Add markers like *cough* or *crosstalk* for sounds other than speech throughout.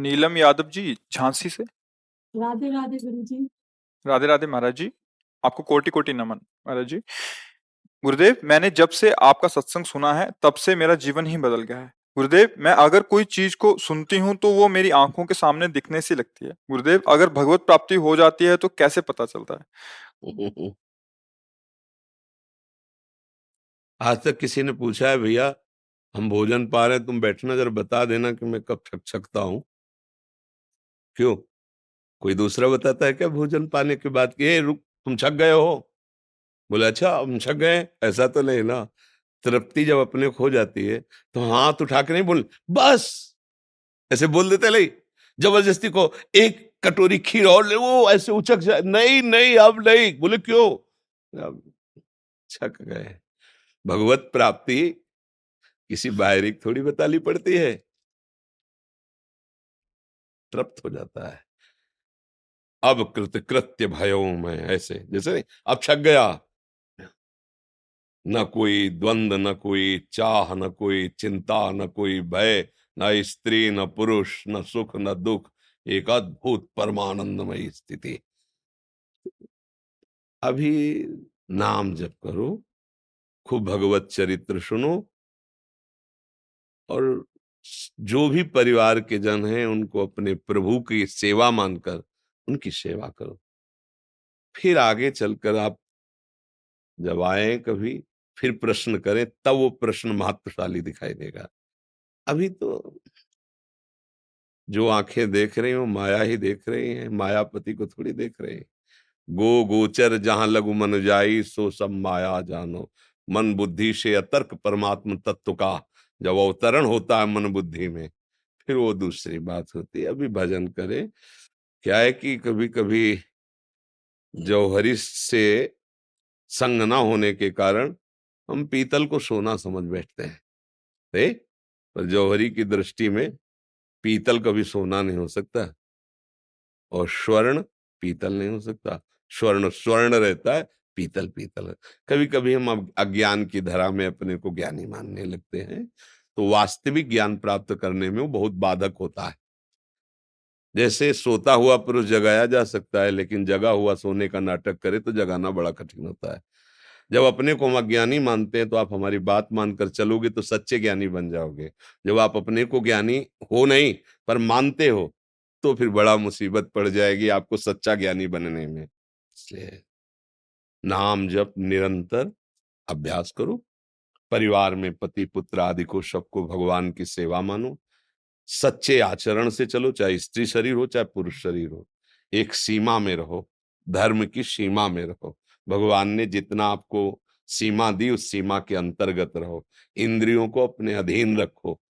नीलम यादव जी झांसी से? राधे राधे गुरु जी। राधे राधे महाराज जी आपको कोटि कोटि नमन महाराज जी। गुरुदेव मैंने जब से आपका सत्संग सुना है तब से मेरा जीवन ही बदल गया है। गुरुदेव मैं अगर कोई चीज़ को सुनती हूँ तो वो मेरी आँखों के सामने दिखने से लगती है। गुरुदेव अगर भगवत प्राप्ति हो जाती है तो कैसे पता चलता है? *laughs* आज तक किसी ने पूछा है भैया हम भोजन पा रहे हैं तुम बैठना जरा बता देना कि मैं कब छक सकता हूँ। क्यों? कोई दूसरा बताता है क्या भोजन पाने के बाद कि रुक, तुम छक गए हो? बोले अच्छा हम छक गए ऐसा तो नहीं ना। तृप्ति जब अपने खो जाती है तो हाथ उठा के नहीं बोल, बस! ऐसे बोल देते नहीं, ज़बरदस्ती को, एक कटोरी खीर और ले, वो ऐसे उचक जाए, नहीं नहीं, अब नहीं। बोले, क्यों? अब छक गए। भगवत प्राप्ति किसी बाहरी थोड़ी बताली पड़ती है। तृप्त हो जाता है। अब कृत कृत्य भयो में ऐसे, जैसे अब छक गया। न कोई द्वंद, न कोई चाह, न कोई चिंता, न कोई भय, न स्त्री, न पुरुष, न सुख, न दुख, एक अद्भुत परमानंदमय स्थिति। अभी नाम जप करो, खूब भगवत चरित्र सुनो और जो भी परिवार के जन हैं, उनको अपने प्रभु की सेवा मानकर, उनकी सेवा करो। फिर आगे चलकर आप जब आए कभी, फिर प्रश्न करें, तब वो प्रश्न महत्वशाली दिखाई देगा। अभी तो जो आँखें देख रही हो, माया ही देख रही हैं, मायापति को थोड़ी देख रहे हैं। गो गोचर जहाँ लघु मन जाई, सो सब माया जानो। मन बुद्धि से अतर्क परमात्म तत्व का जब अवतरण होता है मन बुद्धि में, फिर वो दूसरी बात होती है। अभी भजन करे। क्या है कि कभी कभी जौहरी से संग ना होने के कारण हम पीतल को सोना समझ बैठते हैं। ए? पर जौहरी की दृष्टि में पीतल कभी सोना नहीं हो सकता और स्वर्ण पीतल नहीं हो सकता। स्वर्ण स्वर्ण रहता है पीतल पीतल। कभी कभी हम अज्ञान की धरा में अपने को ज्ञानी मानने लगते हैं तो वास्तविक ज्ञान प्राप्त करने में वो बहुत बाधक होता है। जैसे सोता हुआ पुरुष जगाया जा सकता है, लेकिन जगा हुआ सोने का नाटक करे तो जगाना बड़ा कठिन होता है। जब अपने को हम अज्ञानी मानते हैं तो आप हमारी बात मानकर चलोगे तो सच्चे ज्ञानी बन जाओगे। जब आप अपने को ज्ञानी हो नहीं, पर मानते हो तो फिर बड़ा मुसीबत पड़ जाएगी आपको सच्चा ज्ञानी बनने में। इसलिए नाम जप निरंतर अभ्यास करो। परिवार में पति पुत्र आदि को सबको भगवान की सेवा मानो। सच्चे आचरण से चलो, चाहे स्त्री शरीर हो, चाहे पुरुष शरीर हो। एक सीमा में रहो, धर्म की सीमा में रहो। भगवान ने जितना आपको सीमा दी, उस सीमा के अंतर्गत रहो। इंद्रियों को अपने अधीन रखो।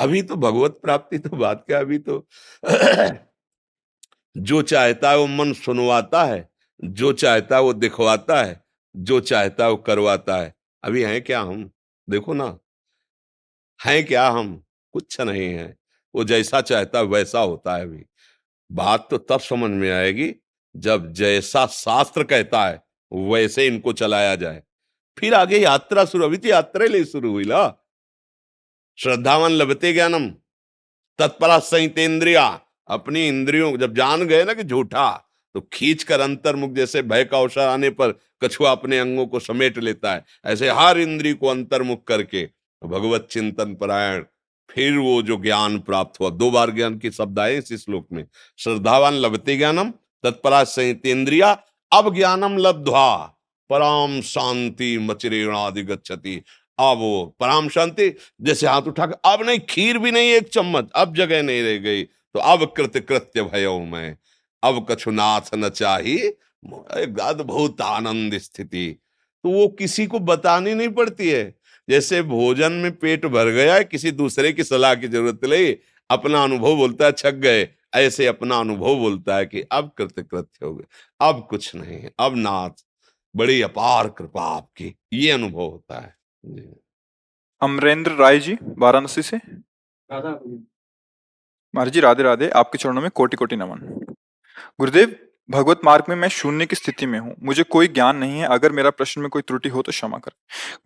अभी तो भगवत प्राप्ति तो बात क्या, अभी तो *clears throat* जो चाहता है, वो मन सुनवाता है। जो चाहता वो दिखवाता है, जो चाहता वो करवाता है। अभी है क्या हम? देखो ना। है क्या हम? कुछ नहीं है। वो जैसा चाहता है वैसा होता है अभी। बात तो तब समझ में आएगी जब जैसा शास्त्र कहता है, वैसे इनको चलाया जाए। फिर आगे यात्रा शुरू, अभी तो यात्रा ले शुरू हुई ना श्रद्धावन लभते ज्ञानम तत्परा संहितेन्द्रिया। अपनी इंद्रियों, जब जान गए ना कि झूठा तो खींच कर अंतर्मुख जैसे भय का अवसर आने पर कछुआ अपने अंगों को समेट लेता है, ऐसे हर इंद्री को अंतर्मुख करके भगवत चिंतन परायण, फिर वो जो ज्ञान प्राप्त हुआ, दो बार ज्ञान की शब्द आए इस श्लोक में, श्रद्धावान लभते ज्ञानम तत्परा संहितेन्द्रिया अब ज्ञानम लब्ध्वा, पराम शांति मचरेणादि गच्छति। अब वो पराम शांति, जैसे हाथ उठा अब नहीं, खीर भी नहीं एक चम्मच, अब जगह नहीं रह गई तो अब कृत कृत्य भयो मैं। अब कछु नाथ न चाही अद्भुत आनंद स्थिति। तो वो किसी को बतानी नहीं पड़ती है। जैसे भोजन में पेट भर गया है किसी दूसरे की सलाह की ज़रूरत नहीं। अपना अनुभव बोलता है छक गए। ऐसे अपना अनुभव बोलता है कि अब कृत्य कृत्य हो गए। अब कुछ नहीं अब नाथ बड़ी अपार कृपा आपकी। ये अनुभव होता है। अमरेंद्र राय जी वाराणसी से? महाराज जी राधे राधे। आपके चरणों में कोटि कोटि नमन। गुरुदेव, भगवत मार्ग में मैं शून्य की स्थिति में हूँ। मुझे कोई ज्ञान नहीं है। अगर मेरा प्रश्न में कोई त्रुटि हो तो क्षमा कर।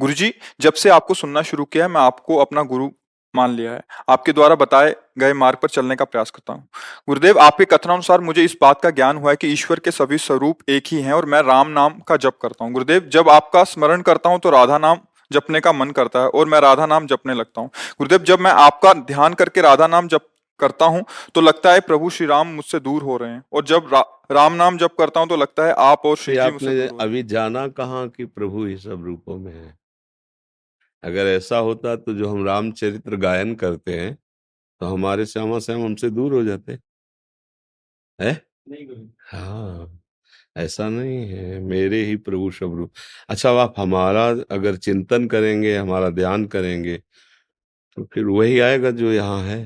गुरु जी जब से आपको सुनना शुरू किया है, मैं आपको अपना गुरु मान लिया है। आपके द्वारा बताए गए मार्ग पर चलने का प्रयास करता हूँ। गुरुदेव, आपके कथनानुसार मुझे इस बात का ज्ञान हुआ है कि ईश्वर के सभी स्वरूप एक ही हैं और मैं राम नाम का जप करता हूँ। गुरुदेव, जब आपका स्मरण करता हूँ तो राधा नाम जपने का मन करता है और मैं राधा नाम जपने लगता हूँ। गुरुदेव, जब मैं आपका ध्यान करके राधा नाम जप करता हूँ तो लगता है प्रभु श्री राम मुझसे दूर हो रहे हैं। और जब रा, राम नाम जब करता हूँ तो लगता है आप और श्री आपने अभी जाना कहा कि प्रभु ही सब रूपों में है? अगर ऐसा होता तो जो हम रामचरित्र गायन करते हैं तो हमारे श्यामा श्याम हमसे दूर हो जाते। है? हाँ ऐसा नहीं है। मेरे ही प्रभु सब रूप। अच्छा आप हमारा अगर चिंतन करेंगे हमारा ध्यान करेंगे तो फिर वही आएगा जो यहाँ है।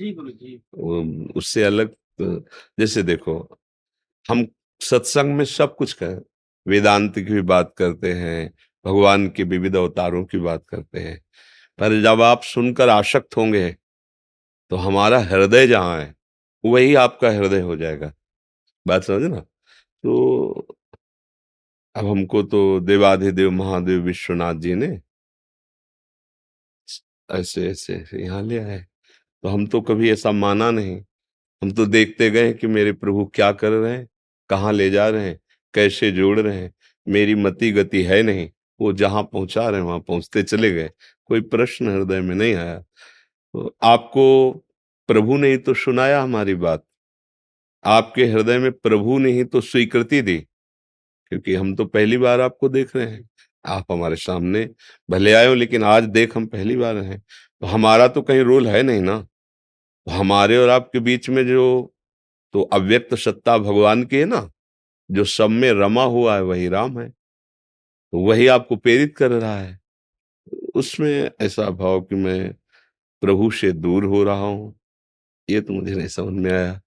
जी, गुरु जी। उससे अलग जैसे देखो, हम सत्संग में सब कुछ करें, वेदांत की भी बात करते हैं, भगवान के विविध अवतारों की बात करते हैं, पर जब आप सुनकर आशक्त होंगे तो हमारा हृदय जहाँ है, वही आपका हृदय हो जाएगा। बात समझे ना? तो अब हमको तो देवाधिदेव, महादेव, विश्वनाथ जी ने ऐसे ऐसे यहाँ ले आए। तो हम तो कभी ऐसा माना नहीं। हम तो देखते गए कि मेरे प्रभु क्या कर रहे हैं, कहाँ ले जा रहे हैं, कैसे जोड़ रहे हैं। मेरी मति गति है नहीं, वो जहाँ पहुँचा रहे वहाँ पहुँचते चले गए। कोई प्रश्न हृदय में नहीं आया। तो आपको प्रभु ने ही तो सुनाया हमारी बात। आपके हृदय में प्रभु ने ही तो स्वीकृति दी, क्योंकि हम तो पहली बार आपको देख रहे हैं। आप हमारे सामने भले आए हो, लेकिन आज देख हम पहली बार हैं। तो हमारा तो कहीं रोल है नहीं ना। तो हमारे और आपके बीच में जो तो अव्यक्त सत्ता भगवान की है ना, जो सब में रमा हुआ है, वही राम है। तो वही आपको प्रेरित कर रहा है। उसमें ऐसा भाव कि मैं प्रभु से दूर हो रहा हूँ। ये तो मुझे नहीं समझ में आया।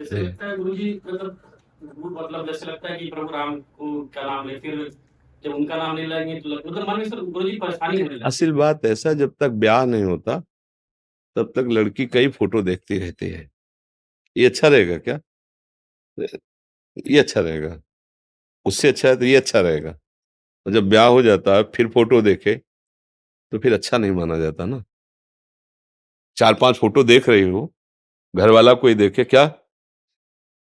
जैसे लगता है गुरु जी मतलब मतलब जैसे लगता है कि प्रभु राम को क्या नाम ले फिर जब उनका नाम तो मतलब मन में सर गुरु जी परेशानी होने असल बात ऐसा, जब तक ब्याह नहीं होता, तब तक लड़की कई फ़ोटो देखती रहती है। ये अच्छा रहेगा क्या? ये अच्छा रहेगा। उससे अच्छा है तो ये अच्छा रहेगा। और जब ब्याह हो जाता है, फिर फ़ोटो देखे तो फिर अच्छा नहीं माना जाता ना। चार पाँच फ़ोटो देख रही हो घर वाला कोई देखे, क्या?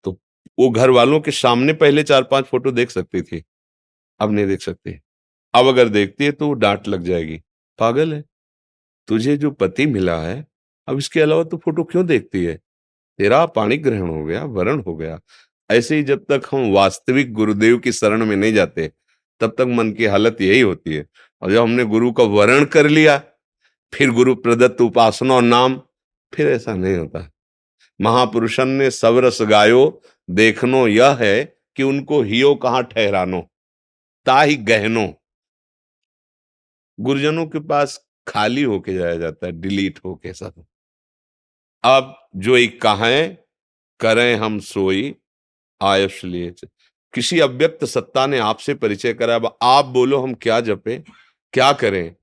तो वो घर वालों के सामने पहले चार पाँच फ़ोटो देख सकती थी। अब नहीं देख सकते। अब अगर देखती है तो वो डांट लग जाएगी। पागल है। तुझे जो पति मिला है, अब इसके अलावा तो फ़ोटो क्यों देखती है? तेरा पाणी ग्रहण हो गया, वरण हो गया। ऐसे ही जब तक हम वास्तविक गुरुदेव की शरण में नहीं जाते, तब तक मन की हालत यही होती है। और जब हमने गुरु का वर्ण कर लिया, फिर गुरु प्रदत्त उपासना और नाम, फिर ऐसा नहीं होता। महापुरुषन ने सबरस गायो, देखनो यह है कि उनको हियो कहाँ ठहरानो। ताही गहनो। गुरुजनों के पास खाली होके जाया जाता है, डिलीट होके सब। अब जो एक कहें करें हम सोई, आयुष लिए किसी अव्यक्त सत्ता ने आपसे परिचय करा अब आप बोलो हम क्या जपे, क्या करें,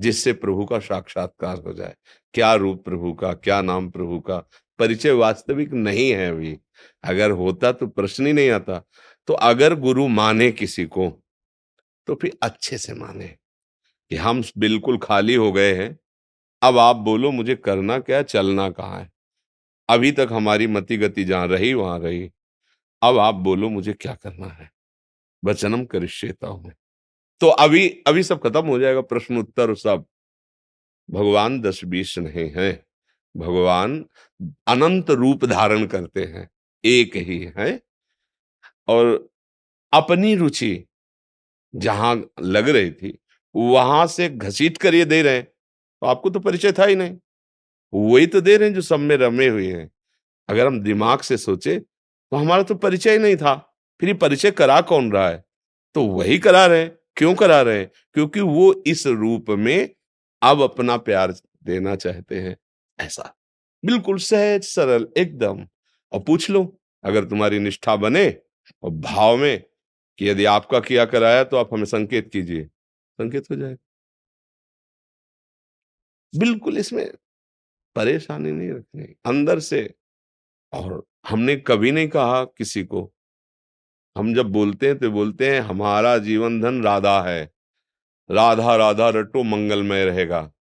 जिससे प्रभु का साक्षात्कार हो जाए। क्या रूप प्रभु का, क्या नाम प्रभु का? परिचय वास्तविक नहीं है अभी। अगर होता तो प्रश्न ही नहीं आता। तो अगर गुरु माने किसी को तो फिर अच्छे से माने कि हम बिल्कुल खाली हो गए हैं। अब आप बोलो, मुझे करना क्या चलना कहाँ है? अभी तक हमारी मति गति जहाँ रही, वहाँ रही। अब आप बोलो, मुझे क्या करना है? वचनम करिश्यता हूँ। तो अभी अभी सब खत्म हो जाएगा प्रश्न उत्तर सब। भगवान दस बीस नहीं है। भगवान अनंत रूप धारण करते हैं। एक ही है। और अपनी रुचि जहाँ लग रही थी, वहाँ से घसीट कर ये दे रहे हैं। तो आपको तो परिचय था ही नहीं। वही तो दे रहे हैं जो सब में रमे हुए हैं। अगर हम दिमाग से सोचे तो हमारा तो परिचय नहीं था। फिर परिचय करा कौन रहा है? तो वही करा रहे हैं। क्यों करा रहे हैं? क्योंकि वो इस रूप में अब अपना प्यार देना चाहते हैं। ऐसा। बिल्कुल सहज, सरल, एकदम। और पूछ लो, अगर तुम्हारी निष्ठा बने, और भाव में कि यदि आपका किया कराया तो आप हमें संकेत कीजिए। संकेत हो जाएगा। बिल्कुल इसमें परेशानी नहीं रखनी। अंदर से और हमने कभी नहीं कहा किसी को। हम जब बोलते हैं तो बोलते हैं, हमारा जीवन धन राधा है। राधा राधा रटो, मंगलमय रहेगा।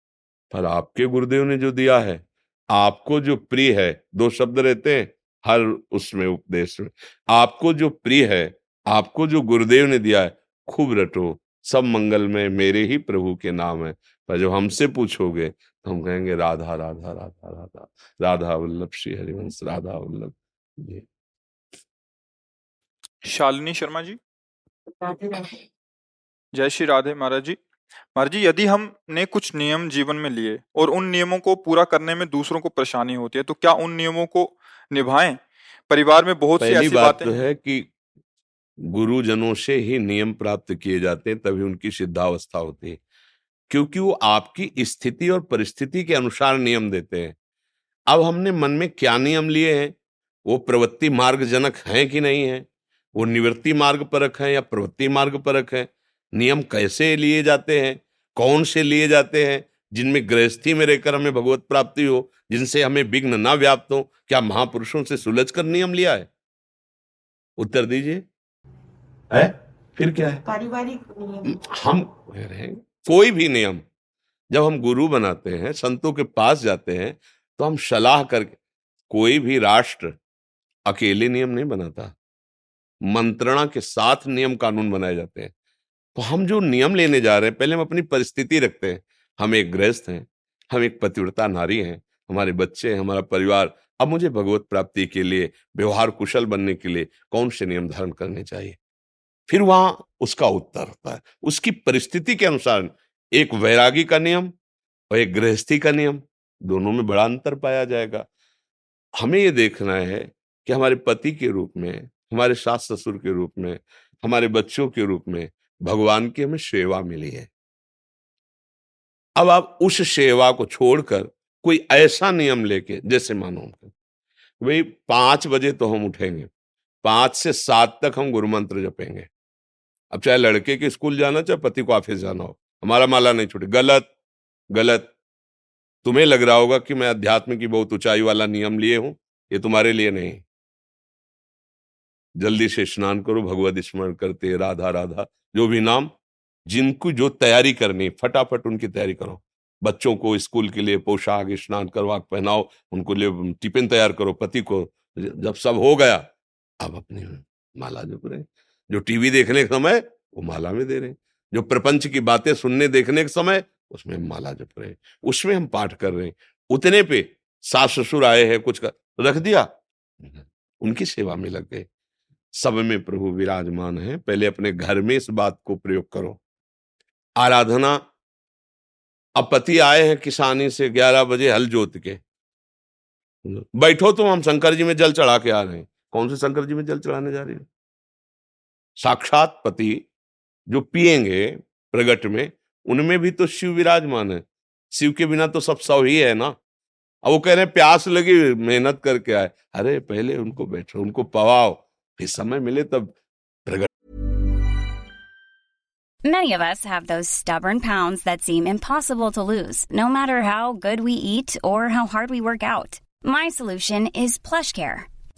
पर आपके गुरुदेव ने जो दिया है, आपको जो प्रिय है, दो शब्द रहते हैं, हर उसमें, उपदेश में। आपको जो प्रिय है आपको जो गुरुदेव ने दिया है खूब रटो। सब मंगल में मेरे ही प्रभु के नाम है। पर जब हमसे पूछोगे तो हम कहेंगे राधा राधा राधा राधा राधा वल्लभ श्री हरिवंश राधा वल्लभ। जी। शालिनी शर्मा जी। जय श्री राधे महाराज जी। महाराज जी यदि हमने कुछ नियम जीवन में लिए और उन नियमों को पूरा करने में दूसरों को परेशानी होती है तो क्या उन नियमों को निभाएँ? परिवार में बहुत सी ऐसी बात बातें तो है कि गुरुजनों से ही नियम प्राप्त किए जाते हैं, तभी उनकी सिद्धावस्था होती है। क्योंकि वो आपकी स्थिति और परिस्थिति के अनुसार नियम देते हैं। अब हमने मन में क्या नियम लिए हैं? वो प्रवृत्ति मार्ग जनक हैं कि नहीं है? वो निवृत्ति मार्ग परक है या प्रवृत्ति मार्ग परक है? नियम कैसे लिए जाते हैं? कौन से लिए जाते हैं? जिनमें गृहस्थी में रहकर हमें भगवत प्राप्ति हो, जिनसे हमें विघ्न ना व्याप्त हो, क्या महापुरुषों से सुलझ कर नियम लिया है? उत्तर दीजिए। है? फिर क्या है? पारिवारिक हम कह रहे हैं कोई भी नियम जब हम गुरु बनाते हैं संतों के पास जाते हैं तो हम सलाह करके कोई भी राष्ट्र अकेले नियम नहीं बनाता। मंत्रणा के साथ नियम कानून बनाए जाते हैं। तो हम जो नियम लेने जा रहे हैं पहले हम अपनी परिस्थिति रखते हैं। हम एक गृहस्थ हैं हम एक पतिव्रता नारी हैं हमारे बच्चे हैं हमारा परिवार। अब मुझे भगवत प्राप्ति के लिए व्यवहार कुशल बनने के लिए कौन से नियम धारण करने चाहिए? फिर वहाँ उसका उत्तर होता है। उसकी परिस्थिति के अनुसार एक वैरागी का नियम और एक गृहस्थी का नियम दोनों में बड़ा अंतर पाया जाएगा। हमें ये देखना है कि हमारे पति के रूप में, हमारे सास ससुर के रूप में, हमारे बच्चों के रूप में भगवान की हमें सेवा मिली है। अब आप उस सेवा को छोड़कर कोई ऐसा नियम लेके, जैसे मानो भाई पाँच बजे तो हम उठेंगे, पाँच से सात तक हम गुरु मंत्र जपेंगे। अब चाहे लड़के के स्कूल जाना, चाहे पति को ऑफ़िस जाना हो, हमारा माला नहीं छूटे। गलत गलत। तुम्हें लग रहा होगा कि मैं अध्यात्म की बहुत ऊंचाई वाला नियम लिए हूँ, ये तुम्हारे लिए नहीं। जल्दी से स्नान करो, भगवत स्मरण करते राधा राधा। जो भी नाम, जिनको जो तैयारी करनी फटाफट उनकी तैयारी करो। बच्चों को स्कूल के लिए पोशाक, स्नान करवा पहनाओ, उनको लिए टिफ़िन तैयार करो, पति को। जब सब हो गया, अब अपनी माला जप रहे जो टीवी देखने के समय, वो माला में दे रहे हैं। जो प्रपंच की बातें सुनने देखने के समय, उसमें माला जप रहे हैं। उसमें हम पाठ कर रहे हैं। उतने पे सास ससुर आए हैं, कुछ कर, रख दिया। उनकी सेवा में लग गए। सब में प्रभु विराजमान है। पहले अपने घर में इस बात को प्रयोग करो। आराधना, अब पति आए हैं किसानी से ग्यारह बजे हल जोत के। बैठो तो हम शंकर जी में जल चढ़ा के आ रहे हैं। कौन से शंकर जी में जल चढ़ाने जा रहे हैं? साक्षात पति जो पिएँगे प्रगट में उनमें भी तो शिव विराजमान है शिव के बिना तो सब सौ ही है ना अब वो कह रहे हैं प्यास लगी मेहनत करके आए अरे पहले उनको बैठो उनको पवाओ फिर समय मिले तब प्रगट Many of us have those stubborn pounds that seem impossible to lose, no matter how good we eat or how hard we work out. My solution is PlushCare.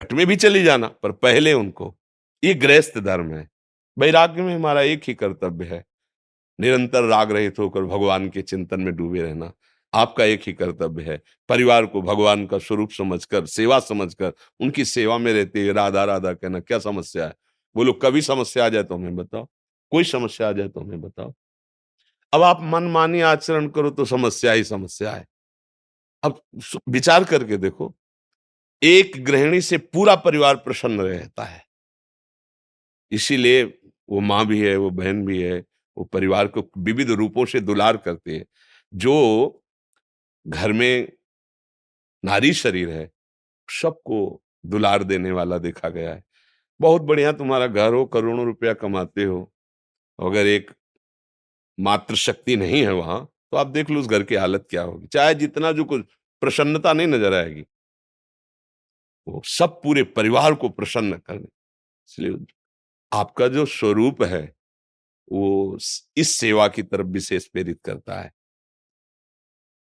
today. में भी चली जाना, पर पहले उनको। ये गृहस्थ धर्म है। वैराग्य में हमारा एक ही कर्तव्य है। निरंतर राग रहित होकर भगवान के चिंतन में डूबे रहना, आपका एक ही कर्तव्य है। परिवार को भगवान का स्वरूप समझकर, सेवा समझकर, उनकी सेवा में रहते हुए राधा राधा कहना, क्या समस्या है? बोलो, कभी समस्या आ जाए तो हमें बताओ। कोई समस्या आ जाए तो हमें बताओ। अब आप मनमानी आचरण करो तो समस्या ही समस्या है। अब विचार करके देखो। एक गृहिणी से पूरा परिवार प्रसन्न रहता है। इसीलिए वो माँ भी है, वो बहन भी है, वो परिवार को विविध रूपों से दुलार करती है। जो घर में नारी शरीर है, सबको दुलार देने वाला देखा गया है। बहुत बढ़िया तुम्हारा घर हो, करोड़ों रुपया कमाते हो। अगर एक मात्र शक्ति नहीं है वहाँ तो आप देख लो उस घर की हालत क्या होगी। चाहे जितना जो कुछ प्रसन्नता नहीं नज़र आएगी वो सब पूरे परिवार को प्रसन्न करने। इसलिए आपका जो स्वरूप है, वो इस सेवा की तरफ़ विशेष प्रेरित करता है।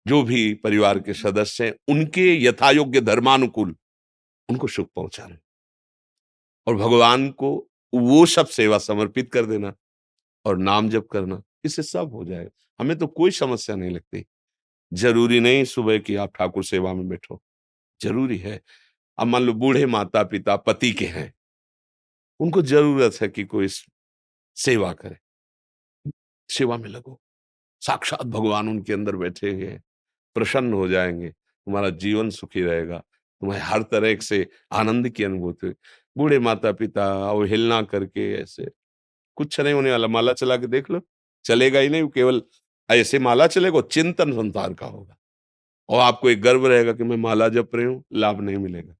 जो भी परिवार के सदस्य हैं, उनके यथायोग्य धर्मानुकूल उनको सुख पहुंचाना। और भगवान को वो सब सेवा समर्पित कर देना और नाम जप करना, इससे सब हो जाएगा। हमें तो कोई समस्या नहीं लगती। ज़रूरी नहीं सुबह की आप ठाकुर सेवा में बैठो। ज़रूरी है। अब मान लो बूढ़े माता पिता पति के हैं, उनको ज़रूरत है कि कोई सेवा करे, सेवा में लगो। साक्षात भगवान उनके अंदर बैठे हुए हैं, प्रसन्न हो जाएँगे, तुम्हारा जीवन सुखी रहेगा, तुम्हें हर तरह से आनंद की अनुभूति। बूढ़े माता पिता अवहेलना करके ऐसे, कुछ नहीं होने वाला, माला चला के देख लो, चलेगा ही नहीं केवल ऐसे माला चलेगा चिंतन संसार का होगा। और आपको एक गर्व रहेगा कि मैं माला जप रही हूँ, लाभ नहीं मिलेगा।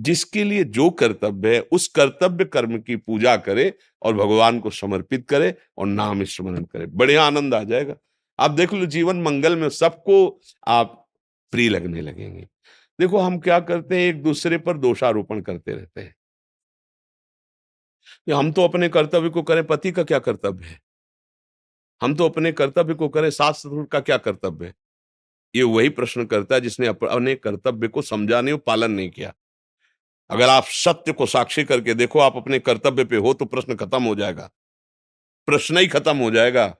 जिसके लिए जो कर्तव्य है, उस कर्तव्य कर्म की पूजा करे और भगवान को समर्पित करे और नाम स्मरण करे। बड़े आनंद आ जाएगा। आप देख लो जीवन मंगल में सबको आप प्रिय लगने लगेंगे। देखो हम क्या करते हैं, एक दूसरे पर दोषारोपण करते रहते हैं। कि हम तो अपने कर्तव्य को करें, पति का क्या कर्तव्य है? हम तो अपने कर्तव्य को करें, सास ससुर का क्या कर्तव्य है? ये वही प्रश्न करता है जिसने अपने कर्तव्य को समझा नहीं और पालन नहीं किया। अगर आप सत्य को साक्षी करके देखो, आप अपने कर्तव्य पे हो तो प्रश्न खत्म हो जाएगा। प्रश्न ही खत्म हो जाएगा।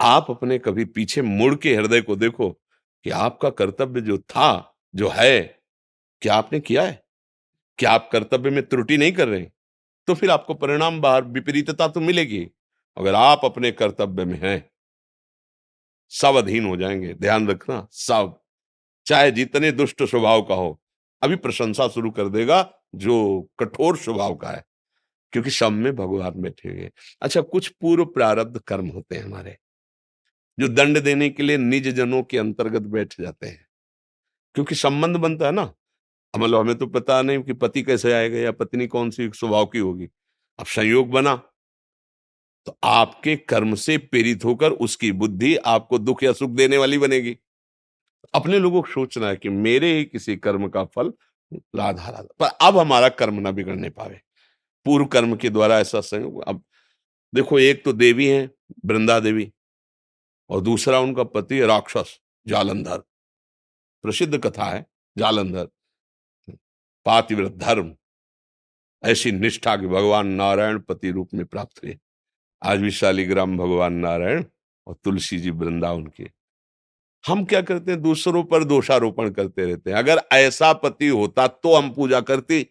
आप अपने कभी पीछे मुड़ के हृदय को देखो कि आपका कर्तव्य जो था, जो है, क्या आपने किया है? क्या आप कर्तव्य में त्रुटि नहीं कर रहे? तो फिर आपको परिणाम बाहर, विपरीतता तो मिलेगी अगर आप अपने कर्तव्य में हैं। सब अधीन हो जाएँगे, ध्यान रखना सब चाहे जितने दुष्ट स्वभाव का हो अभी प्रशंसा शुरू कर देगा, जो कठोर स्वभाव का है, क्योंकि सब में भगवान बैठे हुए अच्छा कुछ पूर्व प्रारब्ध कर्म होते हैं हमारे, जो दंड देने के लिए निज जनों के अंतर्गत बैठ जाते हैं। क्योंकि संबंध बनता है ना। मतलब हमें तो पता नहीं कि पति कैसे आएगा या पत्नी कौन सी स्वभाव की होगी। अब संयोग बना। तो आपके कर्म से प्रेरित होकर उसकी बुद्धि आपको दुख या सुख देने वाली बनेगी। अपने लोगों को सोचना है कि मेरे ही किसी कर्म का फल राधा राधा, पर अब हमारा कर्म ना बिगड़ने पावे। पूर्व कर्म के द्वारा ऐसा संयोग अब देखो, एक तो देवी है, वृंदा देवी, और दूसरा उनका पति राक्षस, जालंधर। प्रसिद्ध कथा है, जालंधर। पातिव्रत धर्म। ऐसी निष्ठा कि भगवान नारायण पति रूप में प्राप्त हुए आज भी शालीग्राम भगवान नारायण और तुलसी जी वृंदावन के। हम क्या करते हैं? दूसरों पर दोषारोपण करते रहते हैं। अगर ऐसा पति होता तो हम पूजा करते।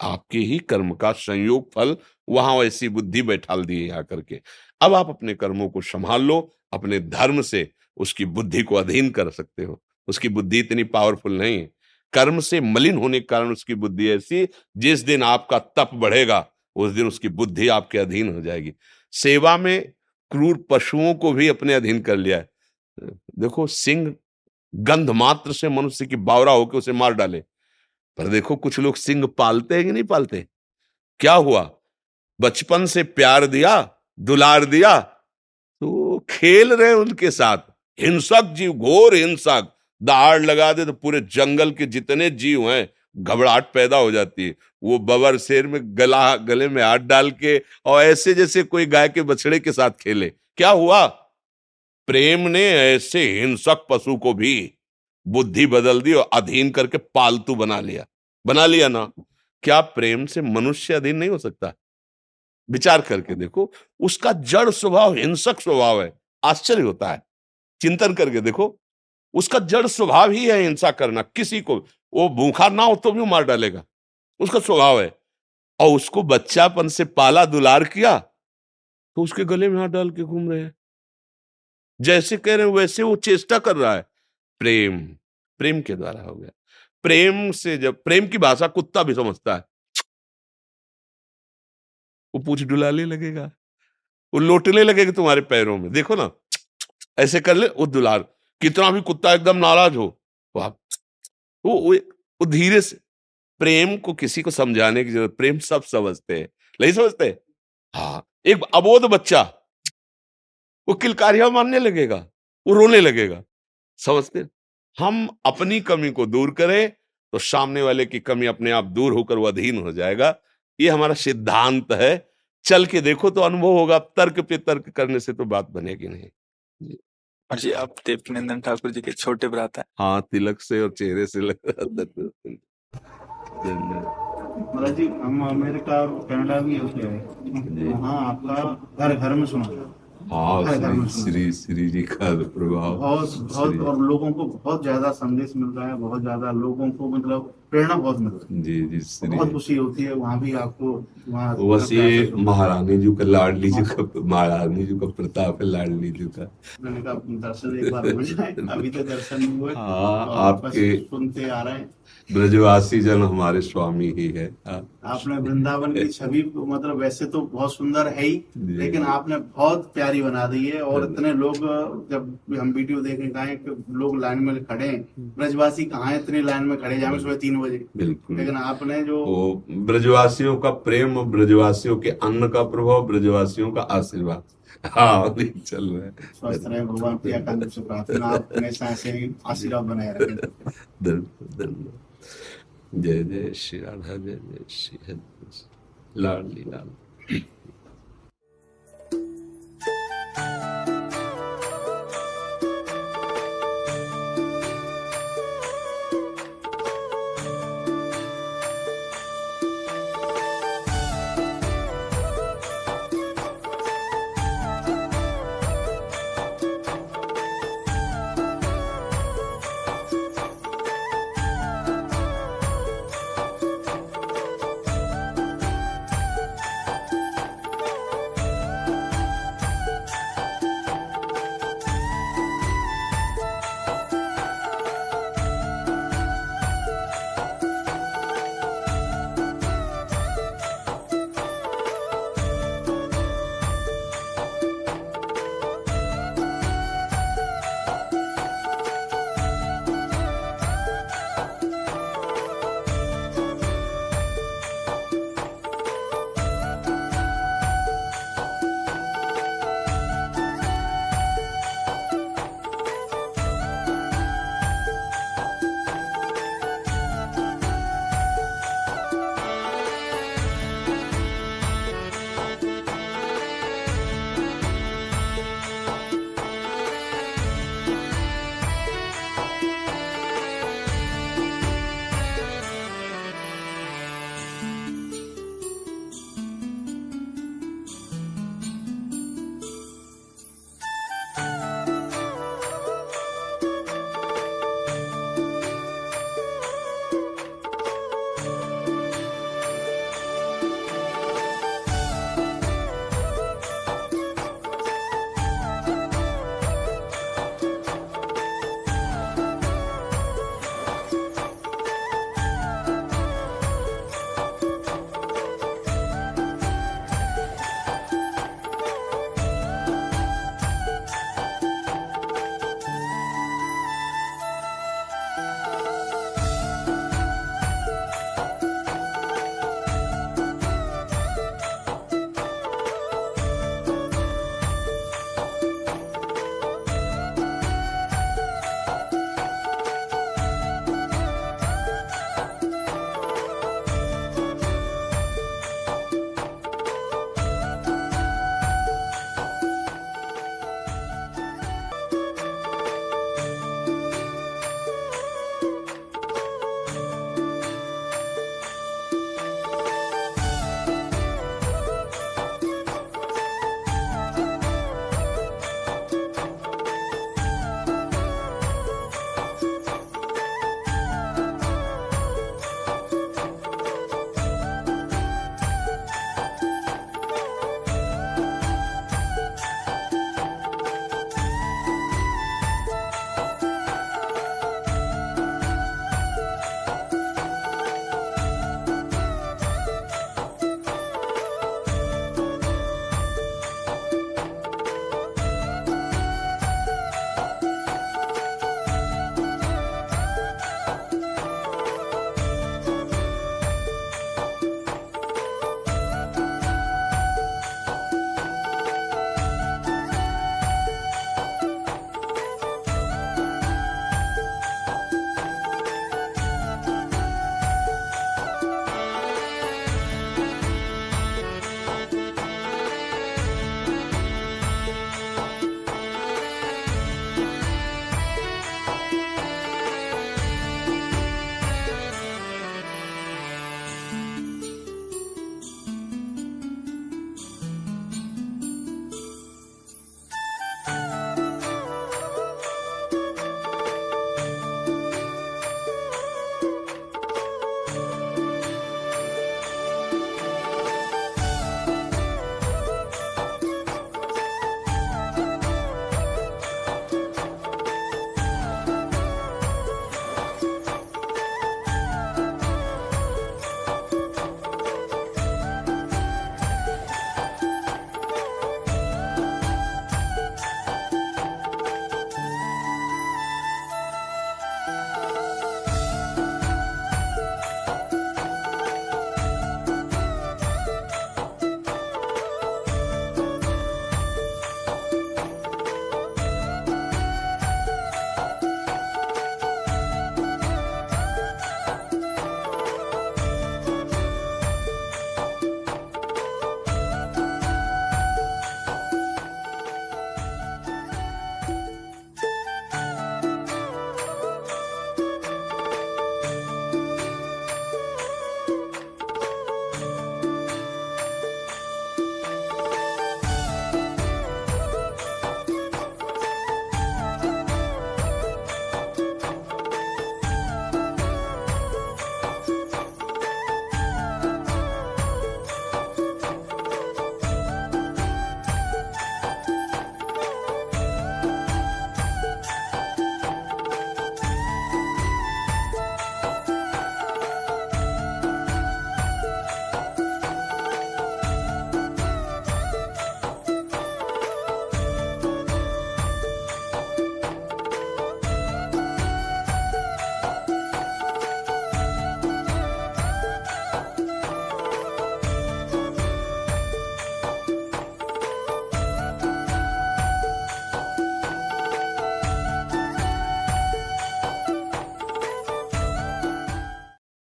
आपके ही कर्म का संयोग, फल, वहाँ ऐसी बुद्धि बैठाल दिए आकर के। अब आप अपने कर्मों को संभाल लो, अपने धर्म से उसकी बुद्धि को अधीन कर सकते हो। उसकी बुद्धि इतनी पावरफुल नहीं है। कर्म से मलिन होने के कारण उसकी बुद्धि ऐसी, जिस दिन आपका तप बढ़ेगा, उस दिन उसकी बुद्धि आपके अधीन हो जाएगी। सेवा में क्रूर पशुओं को भी अपने अधीन कर लिया है। देखो, सिंह गंध मात्र से मनुष्य की बावरा होकर उसे मार डाले। पर देखो, कुछ लोग सिंह पालते हैं कि नहीं पालते? क्या हुआ? बचपन से प्यार दिया, दुलार दिया तो खेल रहे उनके साथ। हिंसक जीव, घोर हिंसक। दहाड़ लगा दे तो पूरे जंगल के जितने जीव हैं घबराहट पैदा हो जाती है। वो बबर शेर में गला, गले में हाथ डाल के और ऐसे जैसे कोई गाय के बछड़े के साथ खेले। क्या हुआ? प्रेम ने ऐसे हिंसक पशु को भी बुद्धि बदल दी और अधीन करके पालतू बना लिया। बना लिया ना। क्या प्रेम से मनुष्य अधीन नहीं हो सकता? विचार करके देखो, उसका जड़ स्वभाव हिंसक स्वभाव है। आश्चर्य होता है। चिंतन करके देखो, उसका जड़ स्वभाव ही है हिंसा करना, किसी को वो भूखा ना हो तो भी मार डालेगा। उसका स्वभाव है। और उसको बच्चापन से पाला दुलार किया तो उसके गले में हाथ डाल के घूम रहे हैं। जैसे कह रहे हैं, वैसे वो चेष्टा कर रहा है। प्रेम प्रेम के द्वारा हो गया। प्रेम से जब, प्रेम की भाषा कुत्ता भी समझता है। वो पूछ डुलाने लगेगा। वो लोटने लगेगा तुम्हारे पैरों में। देखो ना, ऐसे कर ले, वो दुलार, कितना भी कुत्ता एकदम नाराज़ हो तो आप वो वो, धीरे से प्रेम को किसी को समझाने की ज़रूरत प्रेम सब समझते हैं नहीं समझते? हाँ एक अबोध बच्चा वो किलकारिया मानने लगेगा वो रोने लगेगा समझते? हम अपनी कमी को दूर करें तो सामने वाले की कमी अपने आप दूर होकर वो अधीन हो जाएगा ये हमारा सिद्धांत है चल के देखो तो अनुभव होगा तर्क पे तर्क करने से तो बात बनेगी नहीं। जी आप देवनंदन ठाकुर जी के छोटे भ्राता है। हाँ तिलक से और चेहरे से लग रहा मतलब जी हम अमेरिका और कनाडा भी होते हैं। हाँ आपका घर घर में सुना। हाँ श्री श्री जी का प्रभाव। बहुत बहुत और लोगों को बहुत ज़्यादा संदेश मिल रहा है बहुत ज़्यादा लोगों को मतलब प्रेरणा बहुत मिल रही है। जी जी श्री बहुत खुशी होती है वहाँ भी आपको वहाँ बस ये महारानी जी का लाडली जी का महारानी जी का प्रताप है लाडली जी का। मैंने कहा दर्शन एक बार हो जाए अभी तो दर्शन नहीं हुए। हाँ, आपके- सुनते आ रहे हैं। ब्रजवासी जन हमारे स्वामी ही है। हाँ, आपने वृंदावन की छवि मतलब वैसे तो बहुत सुंदर है ही लेकिन आपने बहुत प्यारी बना दी है और इतने लोग जब हम वीडियो देखें कहा कि लोग लाइन में खड़े हैं ब्रजवासी कहाँ है इतनी लाइन में खड़े जाए सुबह तीन बजे। बिल्कुल। लेकिन आपने जो वो ब्रजवासियों का प्रेम ब्रजवासियों के अन्न का प्रभाव ब्रजवासियों का आशीर्वाद। हाँ चल रहा है। स्वस्थ रहे भगवान की आकांक्षा से प्रार्थना आप हमेशा ऐसे ही आशीर्वाद बनाए रखें। *laughs* धन्यवाद। de de şirar hadi de şihed larli larli